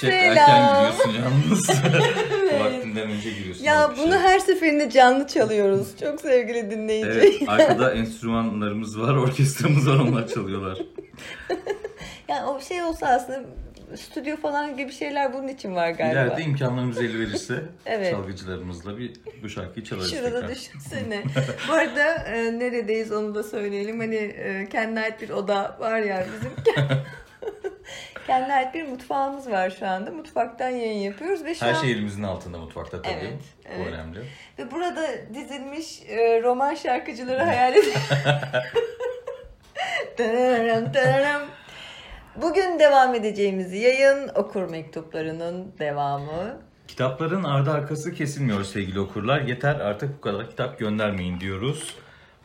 Hep Selam. erken giriyorsun yalnız. Vaktinden önce giriyorsun. Ya bunu her seferinde canlı çalıyoruz. Çok sevgili dinleyici. Evet, arkada enstrümanlarımız var, orkestramız var, onlar çalıyorlar. Yani o şey olsa aslında stüdyo falan gibi şeyler bunun için var galiba. İleride imkanlarımız el verirse Evet. çalgıcılarımızla bir bu şarkıyı çalarız Şurada tekrar. düşünsene. Bu arada e, neredeyiz onu da söyleyelim. Hani e, kendine ait bir oda var ya bizim. Kendine ait bir mutfağımız var şu anda. Mutfaktan yayın yapıyoruz ve şu Her an şey elimizin altında mutfakta tabii. Evet, O evet. önemli. ve burada dizilmiş e, roman şarkıcıları hayal tararam. Bugün devam edeceğimiz yayın okur mektuplarının devamı. Kitapların ardı arkası kesilmiyor sevgili okurlar. Yeter artık bu kadar kitap göndermeyin diyoruz.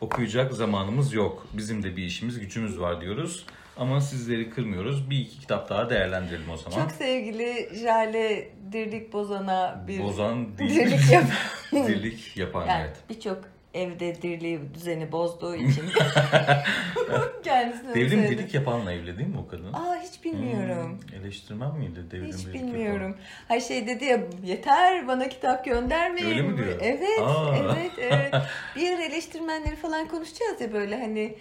Okuyacak zamanımız yok. Bizim de bir işimiz gücümüz var diyoruz. Ama sizleri kırmıyoruz. Bir iki kitap daha değerlendirelim o zaman. Çok sevgili Jale Dirlik Bozan'a bir Bozan değil. dirlik yapan. Dirlik yapan Yani evet. birçok evde dirliği düzeni bozduğu için kendisine Devrim sevdim. Dirlik yapanla evli değil mi o kadın? Aa hiç bilmiyorum. Hmm, eleştirmen miydi Devrim Hiç bilmiyorum. Her şey dedi ya yeter bana kitap göndermeyin. Öyle mi diyor? Evet, Aa. evet, evet. Bir ara eleştirmenleri falan konuşacağız ya böyle hani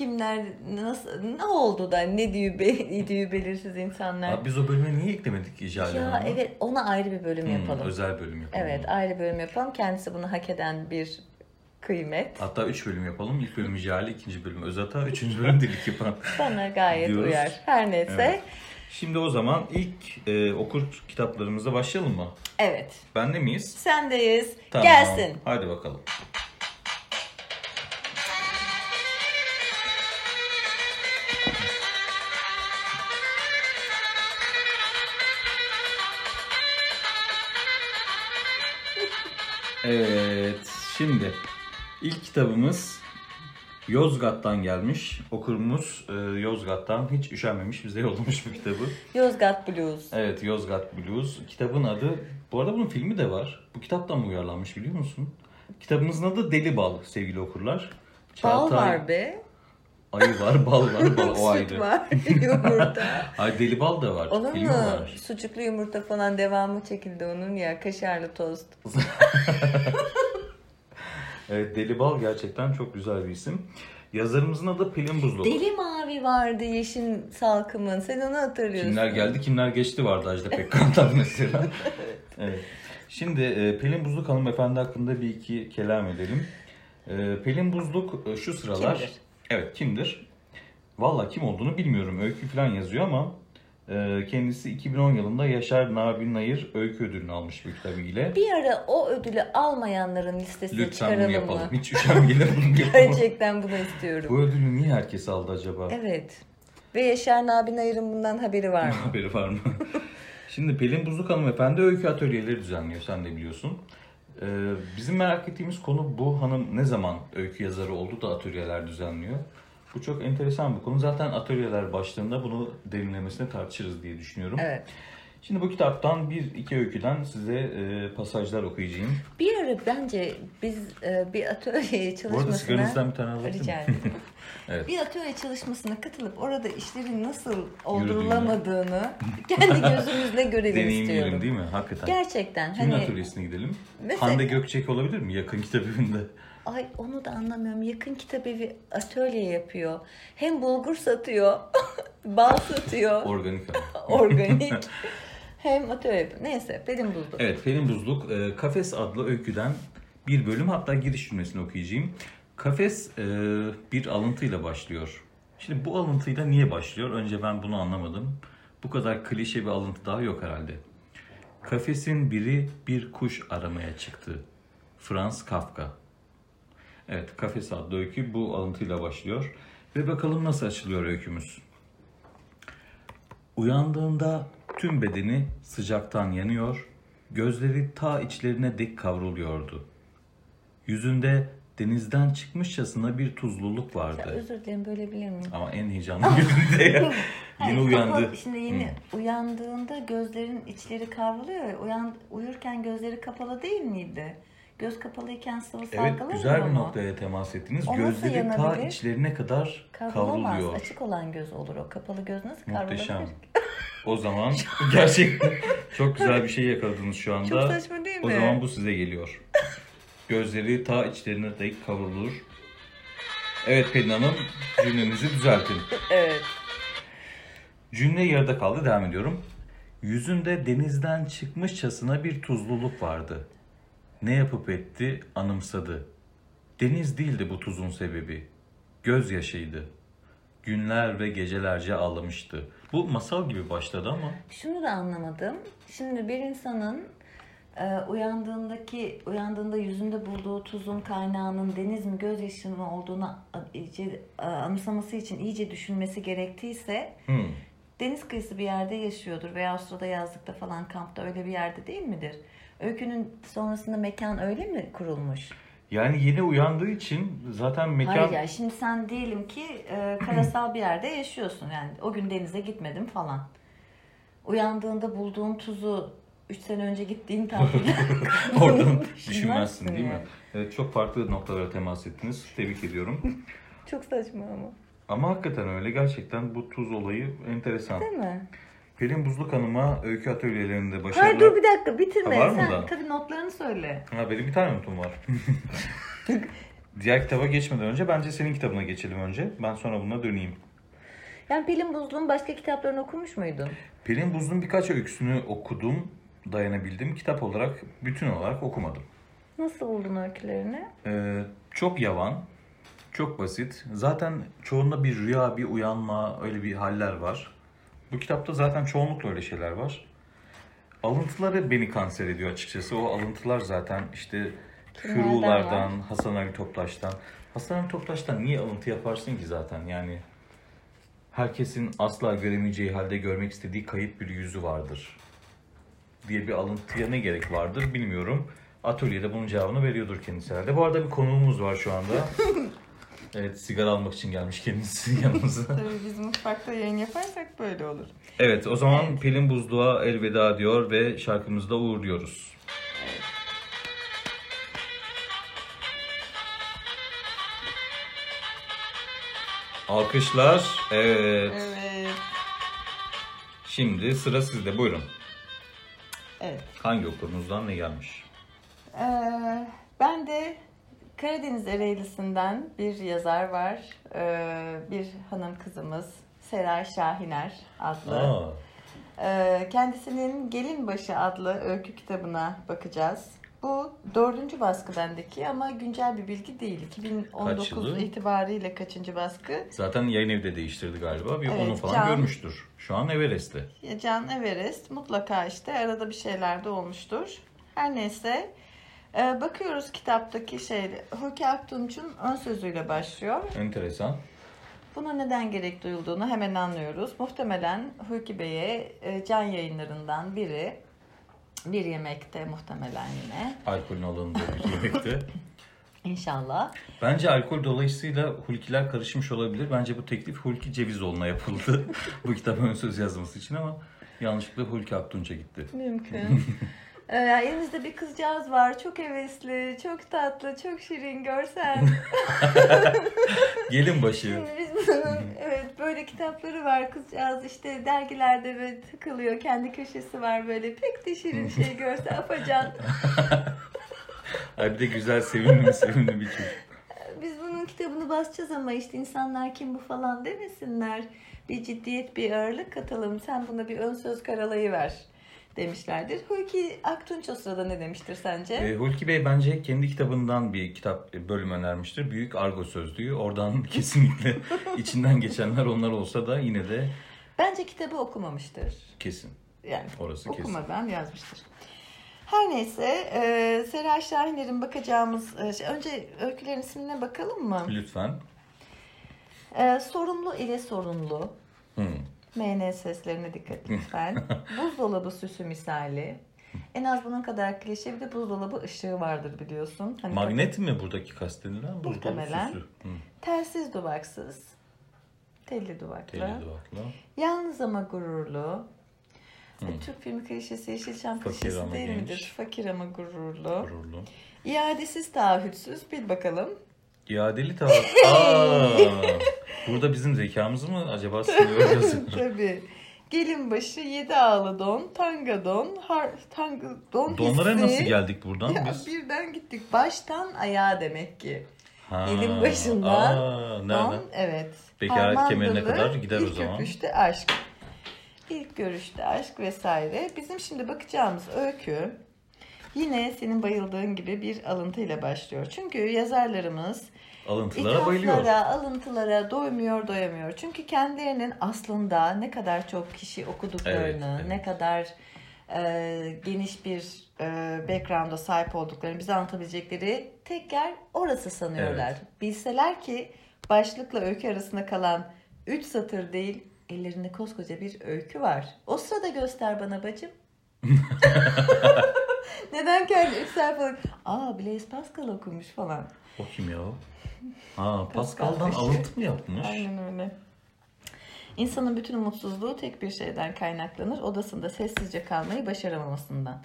kimler nasıl ne oldu da ne diyor be, diyor belirsiz insanlar. Abi biz o bölüme niye eklemedik ki Jale ya Hanım'ı? evet ona ayrı bir bölüm Hmm, yapalım. özel bölüm yapalım. Evet ayrı bölüm yapalım. Kendisi bunu hak eden bir kıymet. Hatta üç bölüm yapalım. İlk bölüm Jale, ikinci bölüm Özata, üçüncü bölüm Dirlik yapan. Bana gayet Diyoruz. uyar. Her neyse. Evet. Şimdi o zaman ilk e, okur kitaplarımıza başlayalım mı? Evet. Bende miyiz? Sendeyiz. Tamam. Gelsin. Hadi bakalım. Şimdi ilk kitabımız Yozgat'tan gelmiş. Okurumuz e, Yozgat'tan hiç üşenmemiş bize yollamış bu kitabı. Yozgat Blues. Evet Yozgat Blues. Kitabın adı, bu arada bunun filmi de var. Bu kitaptan mı uyarlanmış biliyor musun? Kitabımızın adı Deli Bal sevgili okurlar. Bal Çağatay- var be. Ayı var, bal var, bal o Süt ayrı. var. Yumurta. Ay Deli Bal da var. Filmi mu? var. Sucuklu yumurta falan devamı çekildi onun ya. Kaşarlı tost. Evet Deli Bal gerçekten çok güzel bir isim. Yazarımızın adı Pelin Buzluk. Deli mavi vardı Yeşim Salkım'ın. Sen onu hatırlıyorsun. Kimler geldi kimler geçti vardı Ajda Pekkan'dan mesela. evet. Şimdi e, Pelin Buzluk hanımefendi hakkında bir iki kelam edelim. E, Pelin Buzluk e, şu sıralar... Kimdir? Evet kimdir? Valla kim olduğunu bilmiyorum. Öykü falan yazıyor ama kendisi 2010 yılında Yaşar Nabi Nayır öykü ödülünü almış bu kitabıyla. Bir ara o ödülü almayanların listesini Lütfen bunu çıkaralım yapalım. mı? Hiç üşenmeyelim bunu yapalım. Gerçekten bunu istiyorum. Bu ödülü niye herkes aldı acaba? Evet. Ve Yaşar Nabi Nayır'ın bundan haberi var mı? Haberi var mı? Şimdi Pelin Buzluk hanımefendi öykü atölyeleri düzenliyor sen de biliyorsun. Ee, bizim merak ettiğimiz konu bu hanım ne zaman öykü yazarı oldu da atölyeler düzenliyor. Bu çok enteresan bir konu. Zaten atölyeler başlığında bunu derinlemesine tartışırız diye düşünüyorum. Evet. Şimdi bu kitaptan bir iki öyküden size e, pasajlar okuyacağım. Bir ara bence biz e, bir atölye Bu çalışmasına... arada sigaranızdan bir tane alabilir Rica ederim. Evet. Bir atölye çalışmasına katılıp orada işlerin nasıl oldurulamadığını kendi gözümüzle görelim Deneyimleyelim istiyorum. değil mi? Hakikaten. Gerçekten Kimin hani atölyesine gidelim? Mesela- Hande Gökçek olabilir mi? Yakın kitap evinde. Ay onu da anlamıyorum. Yakın kitap evi atölye yapıyor. Hem bulgur satıyor, bal satıyor, Organik organik. Hem atölye yapıyor. Neyse Pelin buldu. Evet Pelin Buzluk e, Kafes adlı öyküden bir bölüm hatta giriş cümlesini okuyacağım. Kafes e, bir alıntıyla başlıyor. Şimdi bu alıntıyla niye başlıyor? Önce ben bunu anlamadım. Bu kadar klişe bir alıntı daha yok herhalde. Kafesin biri bir kuş aramaya çıktı. Franz Kafka. Evet, Kafes adlı öykü bu alıntıyla başlıyor. Ve bakalım nasıl açılıyor öykümüz. Uyandığında tüm bedeni sıcaktan yanıyor, gözleri ta içlerine dek kavruluyordu. Yüzünde denizden çıkmışçasına bir tuzluluk Ya vardı. özür dilerim böyle bilir miyim? Ama en heyecanlı gününde ya. Yeni Hayır, uyandı. kafa- şimdi yeni uyandığında gözlerin içleri kavruluyor ya. Uyan, uyurken gözleri kapalı değil miydi? Göz kapalıyken sıvı Evet salgılamıyor güzel bir mu? noktaya temas ettiniz. O Gözleri ta içlerine kadar Kavrulamaz. kavruluyor. Açık olan göz olur o. Kapalı göz nasıl Muhteşem. kavrulabilir? O zaman gerçekten çok güzel bir şey yakaladınız şu anda. Çok saçma değil mi? O zaman bu size geliyor. Gözleri ta içlerine dek kavrulur. Evet Pelin Hanım cümlenizi düzeltin. Evet. Cümle yarıda kaldı devam ediyorum. Yüzünde denizden çıkmışçasına bir tuzluluk vardı. Ne yapıp etti anımsadı. Deniz değildi bu tuzun sebebi. Gözyaşıydı. Günler ve gecelerce ağlamıştı. Bu masal gibi başladı ama Şunu da anlamadım. Şimdi bir insanın e, uyandığındaki uyandığında yüzünde bulduğu tuzun kaynağının deniz mi gözyaşı mı olduğunu iyice a, anımsaması için iyice düşünmesi gerektiyse hmm, deniz kıyısı bir yerde yaşıyordur veya sırada yazlıkta falan kampta öyle bir yerde değil midir? Öykünün sonrasında mekan öyle mi kurulmuş? yani yeni uyandığı için zaten mekan Hayır ya şimdi sen diyelim ki e, karasal bir yerde yaşıyorsun yani o gün denize gitmedim falan. Uyandığında bulduğun tuzu 3 sene önce gittiğin tatilde oradan Düşünmezsin değil mi? yani. Evet çok farklı noktalara temas ettiniz. Tebrik ediyorum. Çok saçma ama. Ama hakikaten öyle. Gerçekten bu tuz olayı enteresan. Değil mi? Pelin Buzluk Hanım'a öykü atölyelerinde başarılar. Hayır dur bir dakika bitirme. Ha, var mı Sen da? tabii notlarını söyle. Ha, benim bir tane notum var. Diğer kitaba geçmeden önce bence senin kitabına geçelim önce. Ben sonra buna döneyim. Yani Pelin Buzlu'nun başka kitaplarını okumuş muydun? Pelin Buzlu'nun birkaç öyküsünü okudum, dayanabildim. Kitap olarak, bütün olarak okumadım. Nasıl buldun öykülerini? Ee, çok yavan, çok basit. Zaten çoğunda bir rüya, bir uyanma, öyle bir haller var. Bu kitapta zaten çoğunlukla öyle şeyler var. Alıntıları beni kanser ediyor açıkçası. O alıntılar zaten işte Furulardan, Hasan Ali Toptaş'tan. Hasan Ali Toptaş'tan niye alıntı yaparsın ki zaten? Yani herkesin asla göremeyeceği halde görmek istediği kayıp bir yüzü vardır diye bir alıntıya ne gerek vardır bilmiyorum. Atölyede bunun cevabını veriyordur kendisi herhalde. Bu arada bir konuğumuz var şu anda. evet sigara almak için gelmiş kendisi yanımıza. Tabii biz mutfakta yayın yaparsak böyle olur. Evet o zaman Pelin Buzluğa elveda diyor ve şarkımızı da uğurluyoruz. Alkışlar. Evet. Evet. Şimdi sıra sizde. Buyurun. Evet. Hangi okulunuzdan ne gelmiş? Ee, Karadeniz Ereğlisi'nden bir yazar var. Ee, bir hanım kızımız Seray Şahiner adlı. Aa, Ee, kendisinin Gelinbaşı adlı öykü kitabına bakacağız. Bu dördüncü baskı bendeki ama güncel bir bilgi değil. Kaç 2019 yılı? itibariyle kaçıncı baskı? zaten yayın evi de değiştirdi galiba. Bir Evet, onu falan Can- görmüştür. Şu an Everest'te. Can Everest mutlaka işte arada bir şeyler de olmuştur. Her neyse Ee, bakıyoruz kitaptaki şey Hulki Aktunç'un ön sözüyle başlıyor. Enteresan. Buna neden gerek duyulduğunu hemen anlıyoruz. Muhtemelen Hulki Bey'e e, can yayınlarından biri bir yemekte muhtemelen yine Alkolün alındığı bir yemekte. inşallah. Bence alkol dolayısıyla hulkiler karışmış olabilir. Bence bu teklif Hulki Cevizoğlu'na yapıldı. bu kitabın ön söz yazması için ama yanlışlıkla Hulki Aktunç'a gitti. Mümkün. Ee, elimizde bir kızcağız var. Çok hevesli, çok tatlı, çok şirin görsen. Gelin başı. Biz bunun evet böyle kitapları var kızcağız işte dergilerde böyle takılıyor kendi köşesi var böyle pek de şirin şey görse apacan. Ay bir de güzel sevimli sevimli bir çocuk. Biz bunun kitabını basacağız ama işte insanlar kim bu falan demesinler. Bir ciddiyet bir ağırlık katalım sen buna bir ön söz karalayı ver demişlerdir. Hulki Aktunç o sırada ne demiştir sence? E, Hulki Bey bence kendi kitabından bir kitap e, bölüm önermiştir. Büyük Argo Sözlüğü. Oradan kesinlikle içinden geçenler onlar olsa da yine de Bence kitabı okumamıştır. kesin. Yani Orası kesin. okumadan yazmıştır. Her neyse, e, Seray Şahiner'in bakacağımız, e, şey- önce öykülerin ismine bakalım mı? Lütfen. E, sorumlu ile sorunlu. Hmm. MN seslerine dikkat lütfen. buzdolabı süsü misali. En az bunun kadar klişe bir de buzdolabı ışığı vardır biliyorsun. Hani Magnet mi buradaki kastedilen? Buzdolabı süsü. Hı. Telsiz duvaksız. Telli duvaklı. Telli duvaklı. Yalnız ama gururlu. Türk filmi klişesi Yeşilçam Fakir klişesi değil genç. midir? Fakir ama gururlu. Gururlu. İadesiz taahhütsüz bil bakalım. İadeli taahhüt. Burada bizim zekamızı mı acaba sınıyor? Tabii. Gelin başı, yedi ağlı don, tanga don, har, tanga don Donlara hissi. nasıl geldik buradan Ya biz? birden gittik. Baştan ayağa demek ki. Ha, Elin başından aa, nereden? Don, evet. Bekaret kemerine kadar gider o ilk zaman. öpüşte aşk. İlk görüşte aşk vesaire. Bizim şimdi bakacağımız öykü yine senin bayıldığın gibi bir alıntıyla başlıyor. Çünkü yazarlarımız Alıntılara bayılıyor. İthaflara, alıntılara doymuyor, doyamıyor. Çünkü kendilerinin aslında ne kadar çok kişi okuduklarını, Evet, evet. ne kadar e, geniş bir e, background'a sahip olduklarını bize anlatabilecekleri tek yer orası sanıyorlar. Bilseler ki başlıkla öykü arasında kalan 3 satır değil, ellerinde koskoca bir öykü var. O sırada göster bana bacım. Neden kendi 3 sayfalık? Aa Blaise Pascal okumuş falan. O kim ya? Ha, Pascal Pascal'dan Beşi. alıntı mı yapmış? Aynen öyle. İnsanın bütün umutsuzluğu tek bir şeyden kaynaklanır. Odasında sessizce kalmayı başaramamasından.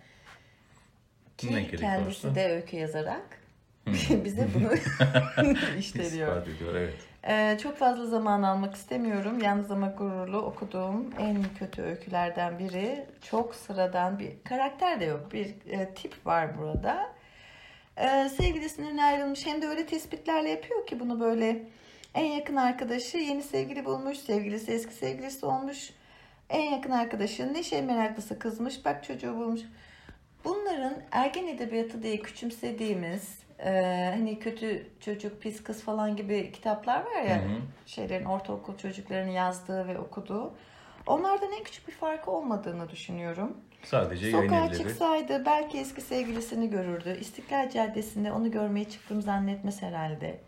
Ki Ne kendisi varsa. de öykü yazarak bize bunu işleriyor. Ediyor, evet. Ee, çok fazla zaman almak istemiyorum. Yalnız ama gururlu okuduğum en kötü öykülerden biri. Çok sıradan bir karakter de yok. Bir e, tip var burada. Ee, sevgilisinden ayrılmış hem de öyle tespitlerle yapıyor ki bunu böyle en yakın arkadaşı yeni sevgili bulmuş. Sevgilisi eski sevgilisi olmuş. En yakın arkadaşı ne şey meraklısı kızmış. Bak çocuğu bulmuş. Bunların ergen edebiyatı diye küçümsediğimiz e, hani kötü çocuk, pis kız falan gibi kitaplar var ya Hı hı. şeylerin ortaokul çocuklarının yazdığı ve okuduğu. Onlardan en küçük bir farkı olmadığını düşünüyorum. Sadece Sokağa çıksaydı belki eski sevgilisini görürdü. İstiklal Caddesi'nde onu görmeye çıktım zannetmez herhalde.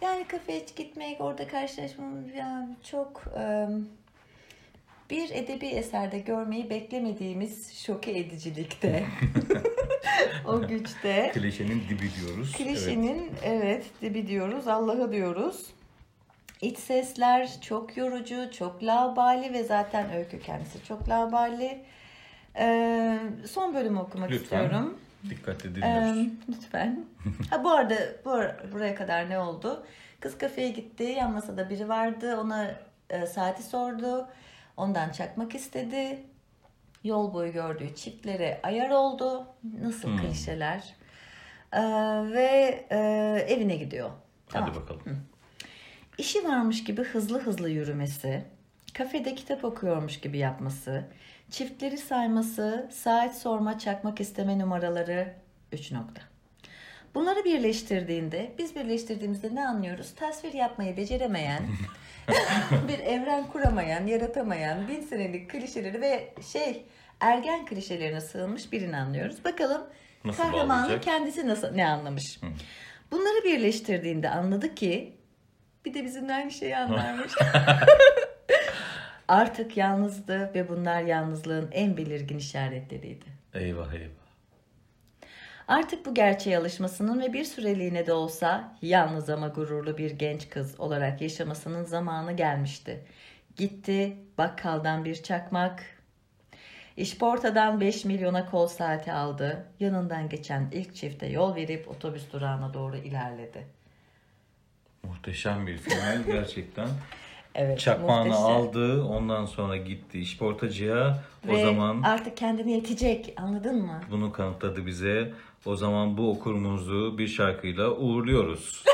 Yani kafeye gitmek, orada karşılaşmam yani çok e, bir edebi eserde görmeyi beklemediğimiz şoke edicilikte. o güçte. Klişenin dibi diyoruz. Evet. Klişenin evet, dibi diyoruz, Allah'ı diyoruz. İç sesler çok yorucu, çok laubali ve zaten öykü kendisi çok laubali. Ee, son bölümü okumak Lütfen. istiyorum. Dikkatli Ee, dinliyoruz. lütfen. Ha bu arada bu ar- buraya kadar ne oldu? Kız kafeye gitti. Yan masada biri vardı. Ona e, saati sordu. Ondan çakmak istedi. Yol boyu gördüğü çiftlere ayar oldu. Nasıl Hmm. klişeler. Ee, ve e, evine gidiyor. Tamam. Hadi bakalım. İşi varmış gibi hızlı hızlı yürümesi, kafede kitap okuyormuş gibi yapması, çiftleri sayması, saat sorma, çakmak isteme numaraları 3 nokta. Bunları birleştirdiğinde, biz birleştirdiğimizde ne anlıyoruz? Tasvir yapmayı beceremeyen, bir evren kuramayan, yaratamayan, bin senelik klişeleri ve şey ergen klişelerine sığınmış birini anlıyoruz. Bakalım Nasıl kahramanın bağlayacak? kendisi nasıl ne anlamış? Bunları birleştirdiğinde anladı ki bir de bizimle aynı şeyi anlarmış. Artık yalnızdı ve bunlar yalnızlığın en belirgin işaretleriydi. Eyvah eyvah. Artık bu gerçeğe alışmasının ve bir süreliğine de olsa yalnız ama gururlu bir genç kız olarak yaşamasının zamanı gelmişti. Gitti, bakkaldan bir çakmak, işportadan 5 milyona kol saati aldı. Yanından geçen ilk çifte yol verip otobüs durağına doğru ilerledi. Muhteşem bir final gerçekten. Evet, Çakmağını muhteşem. aldı. Ondan sonra gitti işportacıya. O Ve zaman artık kendine yetecek anladın mı? bunu kanıtladı bize. O zaman bu okurumuzu bir şarkıyla uğurluyoruz.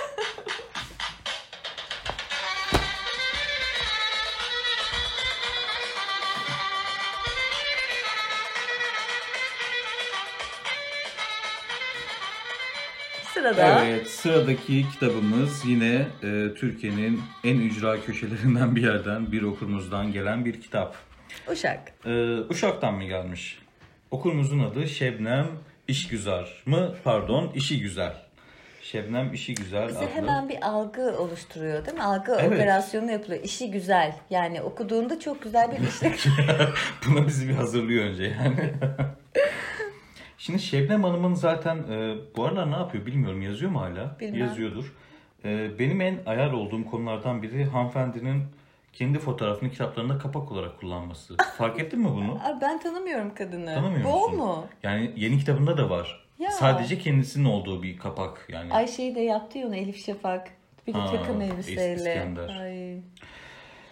Sırada Evet, sıradaki kitabımız yine e, Türkiye'nin en ücra köşelerinden bir yerden, bir okurumuzdan gelen bir kitap. Uşak. E, Uşak'tan mı gelmiş? Okurumuzun adı Şebnem İşgüzar mı? Pardon, İşi Güzel. Şebnem İşi Güzel Bize adlı. hemen bir algı oluşturuyor değil mi? Algı Evet. operasyonu yapılıyor. İşi güzel. Yani okuduğunda çok güzel bir işle Buna bizi bir hazırlıyor önce yani. Şimdi Şebnem Hanım'ın zaten e, bu aralar ne yapıyor bilmiyorum. Yazıyor mu hala? Bilmem. Yazıyordur. E, benim en ayar olduğum konulardan biri hanımefendinin kendi fotoğrafını kitaplarında kapak olarak kullanması. Fark ettin mi bunu? Ben tanımıyorum kadını. Tanımıyor Bu musun? mu? Yani yeni kitabında da var. Ya. Sadece kendisinin olduğu bir kapak yani. Ay şey de yaptı ya onu Elif Şafak. Bir de takım elbiseyle. İskender. Ay.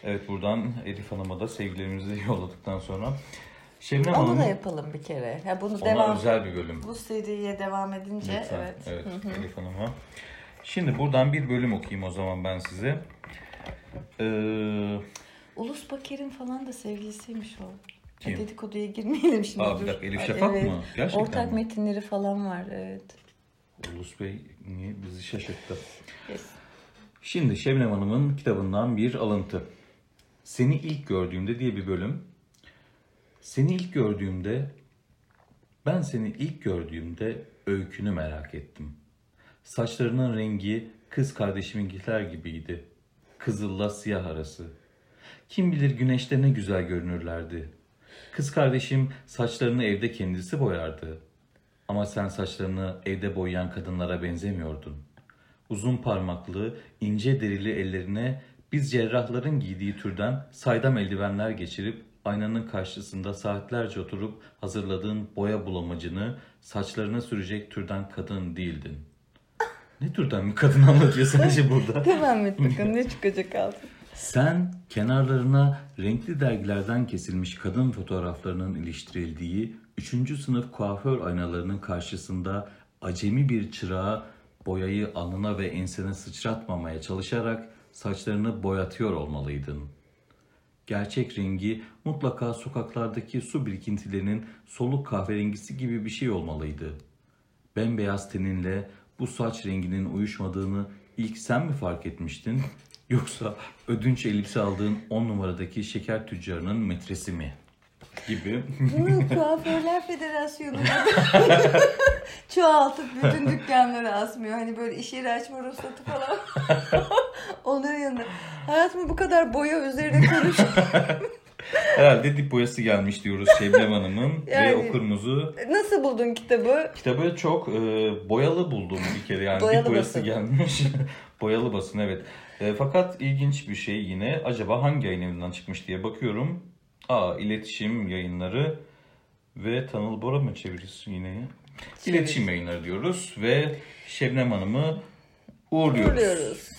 Evet buradan Elif Hanım'a da sevgilerimizi yolladıktan sonra. Şebnem Onu Hanım da yapalım bir kere. Ya bunu ona devam özel bir bölüm. bu seriye devam edince Lütfen. evet. Evet, Elif Hanım'a. Şimdi buradan bir bölüm okuyayım o zaman ben size. Ee, Ulus Baker'in falan da sevgilisiymiş o. Kim? Dedikoduya girmeyelim şimdi. Aa, bir dakika, Elif Şafak evet. mı? Gerçekten Ortak mi? metinleri falan var evet. Ulus Bey niye bizi şaşırttı? Yes. Şimdi Şebnem Hanım'ın kitabından bir alıntı. Seni ilk gördüğümde diye bir bölüm. Seni ilk gördüğümde, ben seni ilk gördüğümde öykünü merak ettim. Saçlarının rengi kız kardeşiminkiler gibiydi. Kızılla siyah arası. Kim bilir güneşte ne güzel görünürlerdi. Kız kardeşim saçlarını evde kendisi boyardı. Ama sen saçlarını evde boyayan kadınlara benzemiyordun. Uzun parmaklı, ince derili ellerine biz cerrahların giydiği türden saydam eldivenler geçirip aynanın karşısında saatlerce oturup hazırladığın boya bulamacını saçlarına sürecek türden kadın değildin. Ne türden bir kadın anlatıyor sence burada? Devam et bakalım ne çıkacak altın. Sen kenarlarına renkli dergilerden kesilmiş kadın fotoğraflarının iliştirildiği 3. sınıf kuaför aynalarının karşısında acemi bir çırağa boyayı alnına ve ensene sıçratmamaya çalışarak saçlarını boyatıyor olmalıydın. Gerçek rengi mutlaka sokaklardaki su birikintilerinin soluk kahverengisi gibi bir şey olmalıydı. Bembeyaz teninle bu saç renginin uyuşmadığını ilk sen mi fark etmiştin? Yoksa ödünç elbise aldığın 10 numaradaki şeker tüccarının metresi mi? Gibi. Bunu Kuaförler Federasyonu çoğaltıp bütün dükkanları asmıyor. Hani böyle iş yeri açma ruhsatı falan. Onların yanında. Hayatımı bu kadar boya üzerine konuş. Herhalde dip boyası gelmiş diyoruz Şebnem Hanım'ın Yani- ve okurumuzu. Nasıl buldun kitabı? Kitabı çok e, boyalı buldum bir kere yani Boyalı dip boyası basın. gelmiş. boyalı basın evet. E, fakat ilginç bir şey yine acaba hangi yayın evinden çıkmış diye bakıyorum. Aa iletişim yayınları ve Tanıl Bora mı çeviririz yine? İletişim yayınları diyoruz ve Şebnem Hanım'ı uğurluyoruz. Uğurluyoruz.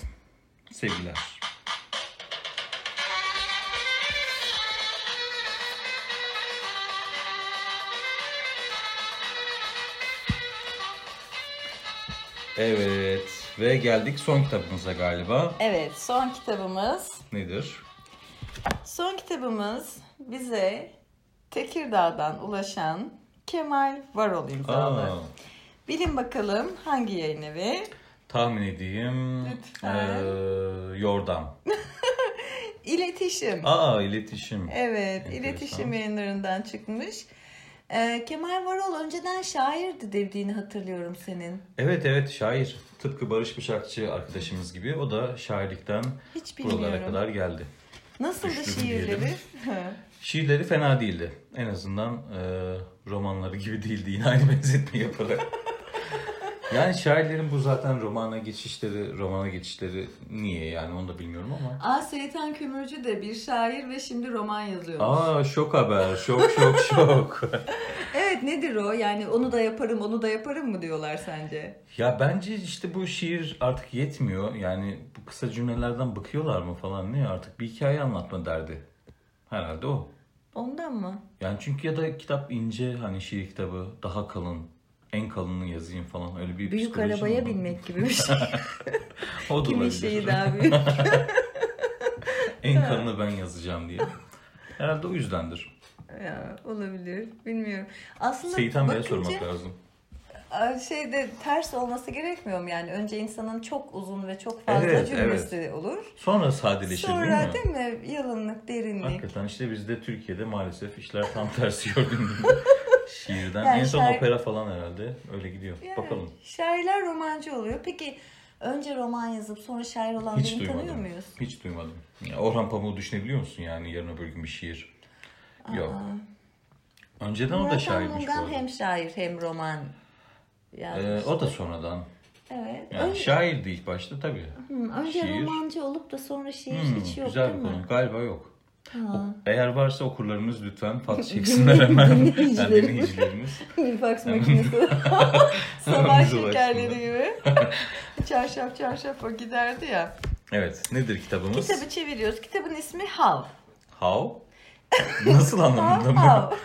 Sevgiler. Evet ve geldik son kitabımıza galiba. Evet son kitabımız. Nedir? Son kitabımız bize Tekirdağ'dan ulaşan Kemal Varol imzalı. Aa, Bilin bakalım hangi yayın evi? Tahmin edeyim. Lütfen. Ee, yordam. İletişim. Aa iletişim. Evet, Enteresan. iletişim yayınlarından çıkmış. Ee, Kemal Varol önceden şairdi dediğini hatırlıyorum senin. Evet evet şair. Tıpkı Barış Bıçakçı arkadaşımız gibi o da şairlikten Hiç buralara kadar geldi. Nasıldı Güçlü şiirleri? Şiirleri fena değildi. En azından e, romanları gibi değildi yine aynı benzetme yaparak. yani şairlerin bu zaten romana geçişleri, romana geçişleri niye yani onu da bilmiyorum ama. Aa Seyitan Kömürcü de bir şair ve şimdi roman yazıyor. Aa şok haber, şok şok şok. Evet nedir o? Yani onu da yaparım, onu da yaparım mı diyorlar sence? ya bence işte bu şiir artık yetmiyor. Yani bu kısa cümlelerden bıkıyorlar mı falan ne artık bir hikaye anlatma derdi. Herhalde o. Ondan mı? Yani çünkü ya da kitap ince hani şiir kitabı daha kalın. En kalınını yazayım falan öyle bir Büyük arabaya binmek gibi bir şey. O da olabilir. şeyi daha büyük. en kalını ben yazacağım diye. Herhalde o yüzdendir. ya, olabilir. Bilmiyorum. Aslında Seyitan Bey'e sormak lazım. Şeyde ters olması gerekmiyor mu yani? Önce insanın çok uzun ve çok fazla Evet, cümlesi olur. Sonra sadeleşir Sonra değil mi? değil mi? Yalınlık, derinlik. Hakikaten işte bizde Türkiye'de maalesef işler tam tersi gördüğüm gibi. Şiirden. Yani en son şair- opera falan herhalde. Öyle gidiyor. Yani Bakalım. Şairler romancı oluyor. Peki önce roman yazıp sonra şair olan Hiç birini tanıyor duymadım. muyuz? Hiç duymadım. Ya Orhan Pamuk'u düşünebiliyor musun yani yarın öbür gün bir şiir? Yok. Önceden o da Murat şairmiş bu Anmungan arada. hem şair hem roman yazmış. Ee, o da sonradan. Evet. Yani Önce, şairdi ilk başta tabii. Hı, önce şiir. romancı olup da sonra şiir Hmm, hiç yok güzel değil mi? konu. Galiba yok. Ha. Eğer varsa okurlarımız lütfen fax çeksinler hemen. yani Dinleyicilerimiz. Bir fax makinesi. Sabah şekerleri gibi. çarşaf çarşaf o giderdi ya. Evet. Nedir kitabımız? Kitabı çeviriyoruz. Kitabın ismi How. How? Nasıl anlamında mı? How.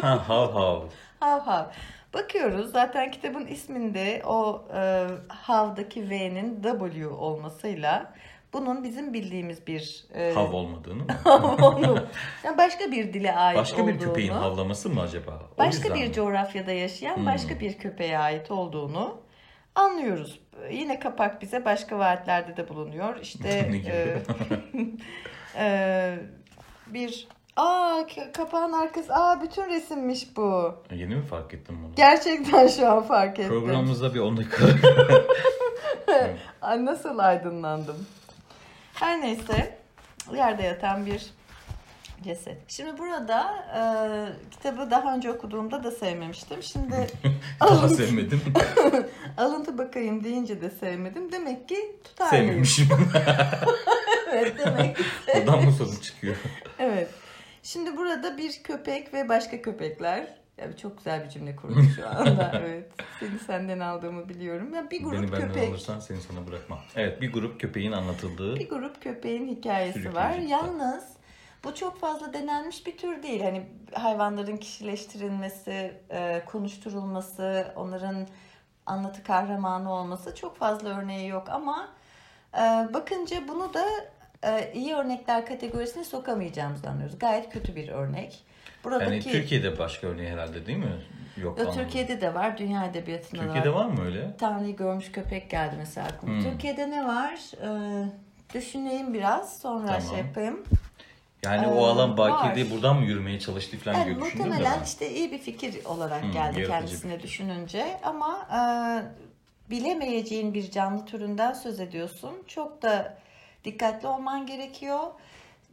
ha, how how. How How. Bakıyoruz zaten kitabın isminde o e, How'daki V'nin W olmasıyla bunun bizim bildiğimiz bir e, Hav olmadığını mı? yani başka bir dile ait Başka bir olduğunu, köpeğin havlaması mı acaba? O başka bir mi? coğrafyada yaşayan Hmm. başka bir köpeğe ait olduğunu anlıyoruz. Yine kapak bize başka vaatlerde de bulunuyor. İşte e, e, bir aa kapağın arkası aa bütün resimmiş bu. Yeni mi fark ettim bunu? Gerçekten şu an fark ettim. Programımızda bir 10 dakika. Nasıl aydınlandım. Her neyse yerde yatan bir ceset. Şimdi burada e, kitabı daha önce okuduğumda da sevmemiştim. Şimdi Daha alıntı, sevmedim. alıntı bakayım deyince de sevmedim. Demek ki tutar mıyım? Sevmemişim. Evet demek ki. Buradan mı sonuç çıkıyor? Evet. Şimdi burada bir köpek ve başka köpekler. Ya çok güzel bir cümle kurdum şu anda. evet. Seni senden aldığımı biliyorum. Ya bir grup Beni benden köpek. alırsan seni sana bırakmam. Evet bir grup köpeğin anlatıldığı. Bir grup köpeğin hikayesi Sürükleyici var. kitap. Yalnız bu çok fazla denenmiş bir tür değil. Hani hayvanların kişileştirilmesi, e, konuşturulması, onların anlatı kahramanı olması çok fazla örneği yok ama e, bakınca bunu da e, iyi örnekler kategorisine sokamayacağımızı anlıyoruz. Gayet kötü bir örnek. Buradaki Yani Türkiye'de başka örneği herhalde değil mi? Yok anladım. Türkiye'de de var, dünya edebiyatında da Türkiye'de var. var mı öyle? Tanrı'yı görmüş köpek geldi mesela aklıma. Hmm. Türkiye'de ne var? Ee, düşüneyim biraz sonra Tamam. şey yapayım. Yani Ee, o alan baki var. değil buradan mı yürümeye çalıştı falan Yani diye düşündüm muhtemelen işte iyi bir fikir olarak Hmm, geldi kendisine düşününce ama e, bilemeyeceğin bir canlı türünden söz ediyorsun. Çok da dikkatli olman gerekiyor.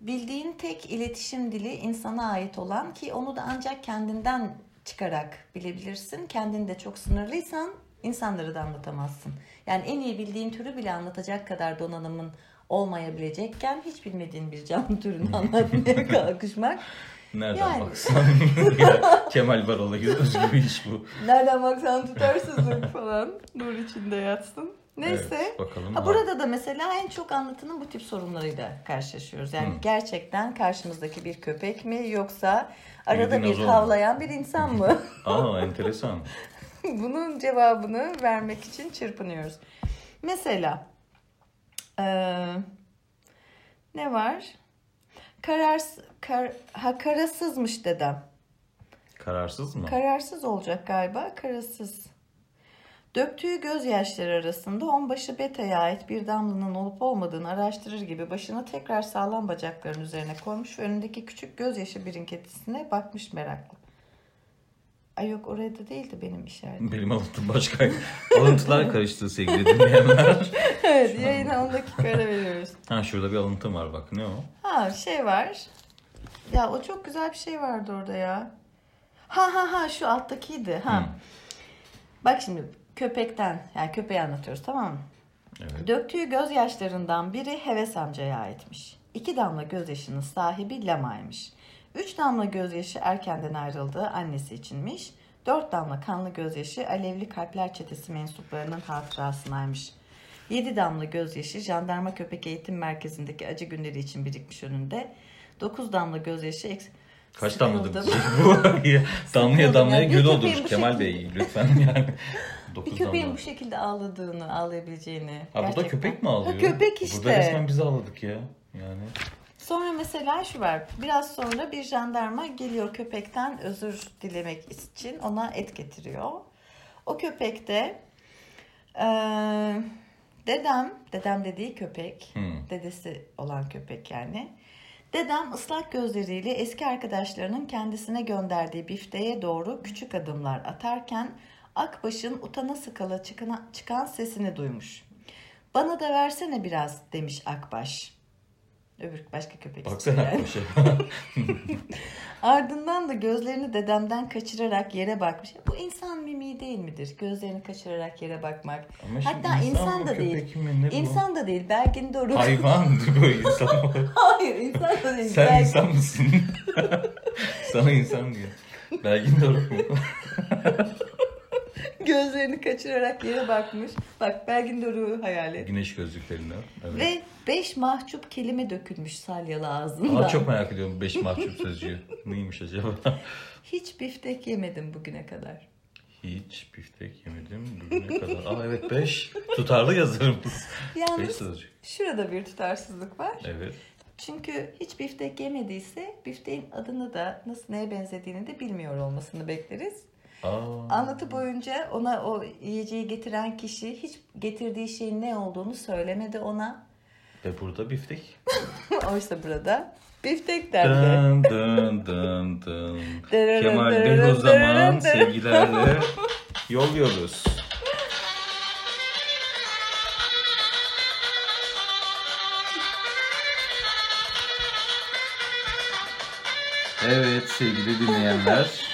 Bildiğin tek iletişim dili insana ait olan ki onu da ancak kendinden çıkarak bilebilirsin. Kendin de çok sınırlıysan insanları da anlatamazsın. Yani en iyi bildiğin türü bile anlatacak kadar donanımın olmayabilecekken hiç bilmediğin bir canlı türünü anlatmaya kalkışmak Nereden Yani. baksan. ya, Kemal Varol'a özgü bir iş bu. Nereden baksan tutarsızlık falan. Nur içinde yatsın. Neyse. Evet, bakalım. Ha, burada da mesela en çok anlatının bu tip sorunlarıyla karşılaşıyoruz. Yani Hmm. gerçekten karşımızdaki bir köpek mi yoksa arada bir mu? havlayan bir insan mı? Aa enteresan. Bunun cevabını vermek için çırpınıyoruz. Mesela eee, ne var? Kararsız, kar, ha, kararsızmış dedem. Kararsız mı? Kararsız olacak galiba. Kararsız. Döktüğü gözyaşları arasında onbaşı Beta'ya ait bir damlanın olup olmadığını araştırır gibi başını tekrar sağlam bacakların üzerine koymuş ve önündeki küçük gözyaşı birinketisine bakmış meraklı. Ay yok oraya da değildi benim işaretim. Benim alıntım başka. Alıntılar karıştı sevgili dinleyenler. evet yayına 10 dakika ara veriyoruz. Ha şurada bir alıntım var bak ne o? Ha şey var. Ya o çok güzel bir şey vardı orada ya. Ha ha ha şu alttakiydi. Ha. Hı. Bak şimdi köpekten yani köpeği anlatıyoruz tamam mı? Evet. Döktüğü gözyaşlarından biri Heves amcaya aitmiş. İki damla gözyaşının sahibi Lama'ymış. Üç damla gözyaşı erkenden ayrıldığı annesi içinmiş. Dört damla kanlı gözyaşı Alevli Kalpler Çetesi mensuplarının hatırasınaymış. Yedi damla gözyaşı jandarma köpek eğitim merkezindeki acı günleri için birikmiş önünde. Dokuz damla gözyaşı eks- Kaç damladır Sıkıldım. bu? damlaya damlaya ya. Bir göl bu Kemal Bey lütfen yani. Bir Dokuz köpeğin damla. bu şekilde ağladığını, ağlayabileceğini. Ha bu da gerçekten- köpek mi ağlıyor? Ha, köpek işte. Burada resmen biz ağladık ya. Yani. Sonra mesela şu var. Biraz sonra bir jandarma geliyor köpekten özür dilemek için ona et getiriyor. O köpek de eee, dedem, dedem dediği köpek, Hmm. dedesi olan köpek yani. Dedem ıslak gözleriyle eski arkadaşlarının kendisine gönderdiği bifteye doğru küçük adımlar atarken Akbaş'ın utana sıkala çıkana- çıkan sesini duymuş. Bana da versene biraz demiş Akbaş. Öbür başka köpek Baksana koşa. Ardından da gözlerini dedemden kaçırarak yere bakmış. Bu insan mimiği değil midir? Gözlerini kaçırarak yere bakmak. Ama Hatta insan, mı, da değil. Mi, ne bu? İnsan da değil. Belgin Doruk. Hayvan bu insan? Hayır insan da değil. Sen Belgin- insan mısın? Sana insan diyor. Belgin Doruk mu? Gözlerini kaçırarak yere bakmış. Bak Belgin Doruk'u hayal et. Güneş gözlüklerinde. Evet. Ve beş mahcup kelime dökülmüş salyalı ağzından. Aa, çok merak ediyorum beş mahcup sözcüğü. Neymiş acaba? Hiç biftek yemedim bugüne kadar. Hiç biftek yemedim bugüne kadar. Aa evet beş. Tutarlı yazarım. Beş Yalnız sözcük. şurada bir tutarsızlık var. Evet. Çünkü hiç biftek yemediyse bifteğin adını da nasıl neye benzediğini de bilmiyor olmasını bekleriz. Aa. Anlatı boyunca ona o yiyeceği getiren kişi hiç getirdiği şeyin ne olduğunu söylemedi ona. Ve burada biftek. Oysa burada biftek dendi. Dın dın dın dın. Kemal Bey o zaman sevgilerle yolluyoruz. Evet sevgili dinleyenler.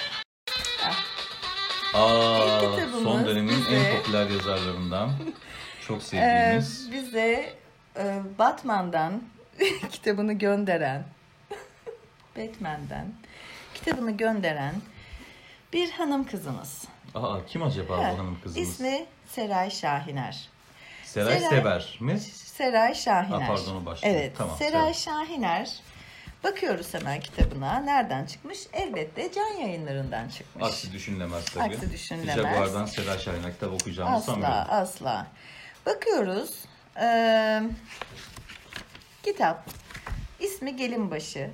Aa, İlk kitabımız son dönemin bize- en popüler yazarlarından. Çok Ee, sevdiğimiz. bize e, Batman'dan kitabını gönderen Batman'den kitabını gönderen bir hanım kızımız. Aa, kim acaba Ha, bu hanım kızımız? İsmi Seray Şahiner. Seray Seray- Sever mi? Seray Şahiner. Ha, pardon, o başka. Evet. Tamam, Seray Seray. Şahiner. Bakıyoruz hemen kitabına. Nereden çıkmış? Elbette Can Yayınlarından çıkmış. Aksi düşünülemez tabii. Aksi düşünülemez. Jaguar'dan Seray Şahin'e kitap okuyacağımızı sanmıyorum. Asla, asla. Bakıyoruz. Ee, kitap. İsmi Gelinbaşı.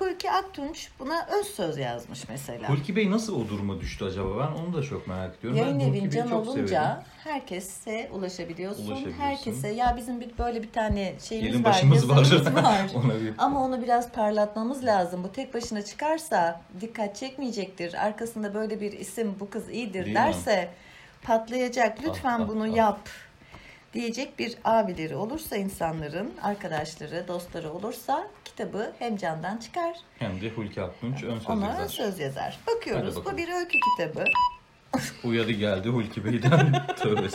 Hulki Aktunç buna öz söz yazmış mesela. Hulki Bey nasıl o duruma düştü acaba? Ben onu da çok merak ediyorum. Yayın evin can olunca severim. herkese ulaşabiliyorsun. Ulaşabiliyorsun. Herkese ya bizim bir böyle bir tane şeyimiz Gelin var, başımız var. var. Ona bir Ama onu biraz parlatmamız lazım. Bu tek başına çıkarsa dikkat çekmeyecektir. Arkasında böyle bir isim bu kız iyidir Değil mi? derse patlayacak. Lütfen Ah, ah, bunu ah. yap diyecek bir abileri olursa insanların, arkadaşları, dostları olursa kitabı hem candan çıkar hem de Hulki Aktunç ön söz ona yazar. söz yazar. Bakıyoruz bu bir öykü kitabı. Uyarı geldi Hulki Bey'den. Tövbe.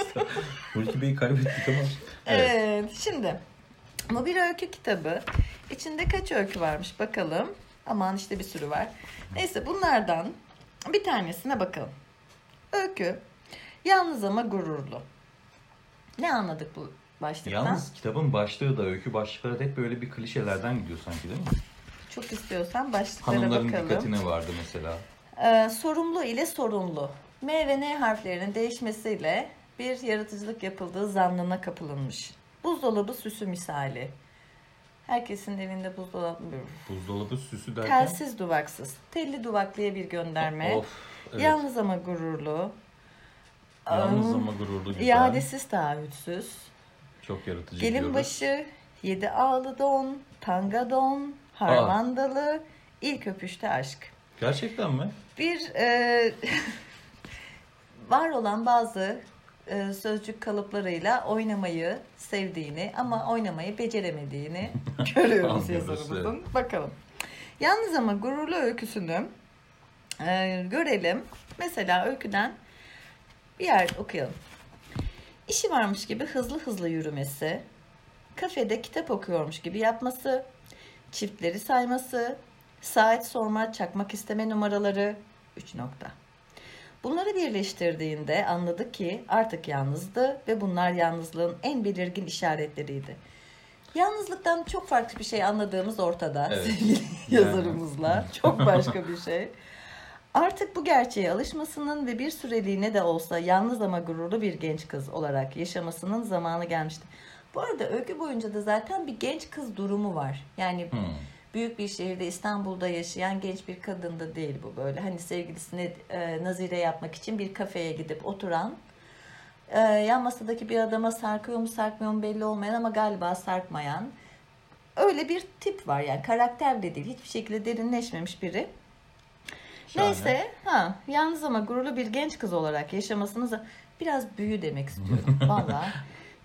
Hulki Bey'i kaybettik ama. Evet. Evet. Şimdi bu bir öykü kitabı. İçinde kaç öykü varmış bakalım. Aman işte bir sürü var. Neyse bunlardan bir tanesine bakalım. Öykü. Yalnız ama gururlu. Ne anladık bu başlıktan? Yalnız kitabın başlığı da öykü başlıkları da hep böyle bir klişelerden gidiyor sanki değil mi? Çok istiyorsan başlıklara Hanımların bakalım. dikkatine vardı mesela. Ee, sorumlu ile sorunlu. M ve N harflerinin değişmesiyle bir yaratıcılık yapıldığı zannına kapılınmış. Buzdolabı süsü misali. Herkesin evinde buzdolabı Buzdolabı süsü derken. Telsiz duvaksız. Telli duvaklıya bir gönderme. Of. Evet. Yalnız ama gururlu. Yalnız Am, ama gururlu güzel. İadesiz taahhütsüz. Çok yaratıcı Gelin diyoruz. başı, yedi ağlı don, tanga don, harmandalı, ilk öpüşte aşk. Gerçekten mi? Bir e, var olan bazı e, sözcük kalıplarıyla oynamayı sevdiğini ama oynamayı beceremediğini görüyoruz yazarımızın. Bakalım. Yalnız ama gururlu öyküsünü e, görelim. Mesela öyküden bir yer okuyalım. İşi varmış gibi hızlı hızlı yürümesi, kafede kitap okuyormuş gibi yapması, çiftleri sayması, saat sorma, çakmak isteme numaraları 3 nokta. Bunları birleştirdiğinde anladı ki artık yalnızdı ve bunlar yalnızlığın en belirgin işaretleriydi. Yalnızlıktan çok farklı bir şey anladığımız ortada Evet. sevgili Yani. yazarımızla. Çok başka bir şey. Artık bu gerçeğe alışmasının ve bir süreliğine de olsa yalnız ama gururlu bir genç kız olarak yaşamasının zamanı gelmişti. Bu arada öykü boyunca da zaten bir genç kız durumu var. Yani Hmm. büyük bir şehirde İstanbul'da yaşayan genç bir kadın da değil bu böyle. Hani sevgilisine e, nazire yapmak için bir kafeye gidip oturan e, yan masadaki bir adama sarkıyor mu sarkmıyor mu belli olmayan ama galiba sarkmayan öyle bir tip var yani karakter de değil hiçbir şekilde derinleşmemiş biri. Şahane. Neyse ha yalnız ama gururlu bir genç kız olarak yaşamasınız biraz büyü demek istiyorum valla.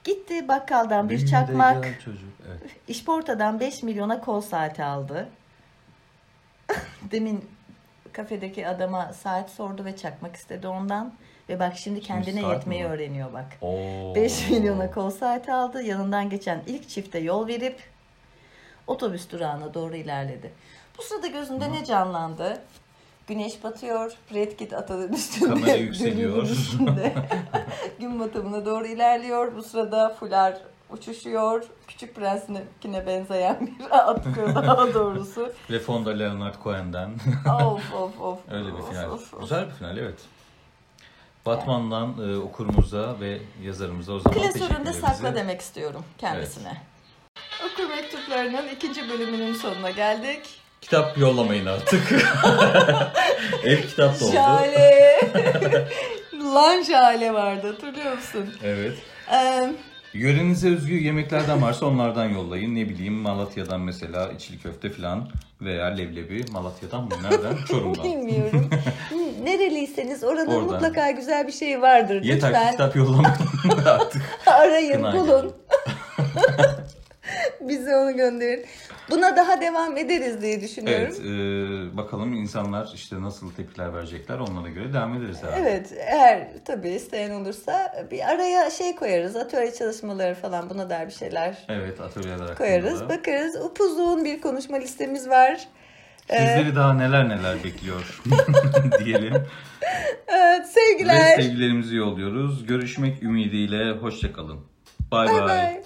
Gitti bakkaldan bir Benim çakmak, çocuk. Evet. işportadan 5 milyona kol saati aldı. Demin kafedeki adama saat sordu ve çakmak istedi ondan. Ve bak şimdi kendine saat mi yetmeyi var? öğreniyor bak. Oo. 5 milyona kol saati aldı. Yanından geçen ilk çifte yol verip otobüs durağına doğru ilerledi. Bu sırada gözünde ne canlandı? Güneş batıyor, Red Kit atının üstünde. Kamera yükseliyor. üstünde. Gün batımına doğru ilerliyor. Bu sırada Fular uçuşuyor. Küçük Prens'ine benzeyen bir at daha doğrusu. Ve fonda Leonard Cohen'den. of of of. Öyle bir final. of, of. Güzel bir final evet. Batman'dan e, okurumuza ve yazarımıza o zaman Klasöründe sakla demek istiyorum kendisine. Okur mektuplarının ikinci bölümünün sonuna geldik. Kitap yollamayın artık. Ev kitap doldu. Şale. Lan şale vardı hatırlıyor musun? Evet. Ee, Yörenize özgü yemeklerden varsa onlardan yollayın. Ne bileyim Malatya'dan mesela içli köfte falan veya leblebi. Malatya'dan mı? Nereden? Çorum'dan. bilmiyorum. Nereliyseniz oranın Oradan. mutlaka güzel bir şeyi vardır. Yeter Lütfen kitap yollamayın artık. arayın, Kına bulun. Bize onu gönderin. Buna daha devam ederiz diye düşünüyorum. Evet, e, bakalım insanlar işte nasıl tepkiler verecekler onlara göre devam ederiz herhalde. Evet, eğer tabii isteyen olursa bir araya şey koyarız. Atölye çalışmaları falan buna dair bir şeyler Evet, atölyeler koyarız. hakkında. Bakarız. Upuzun bir konuşma listemiz var. Ee, Sizleri daha neler neler bekliyor diyelim. evet, sevgiler. Ve sevgilerimizi yolluyoruz. Görüşmek ümidiyle. Hoşçakalın. Bay. bay.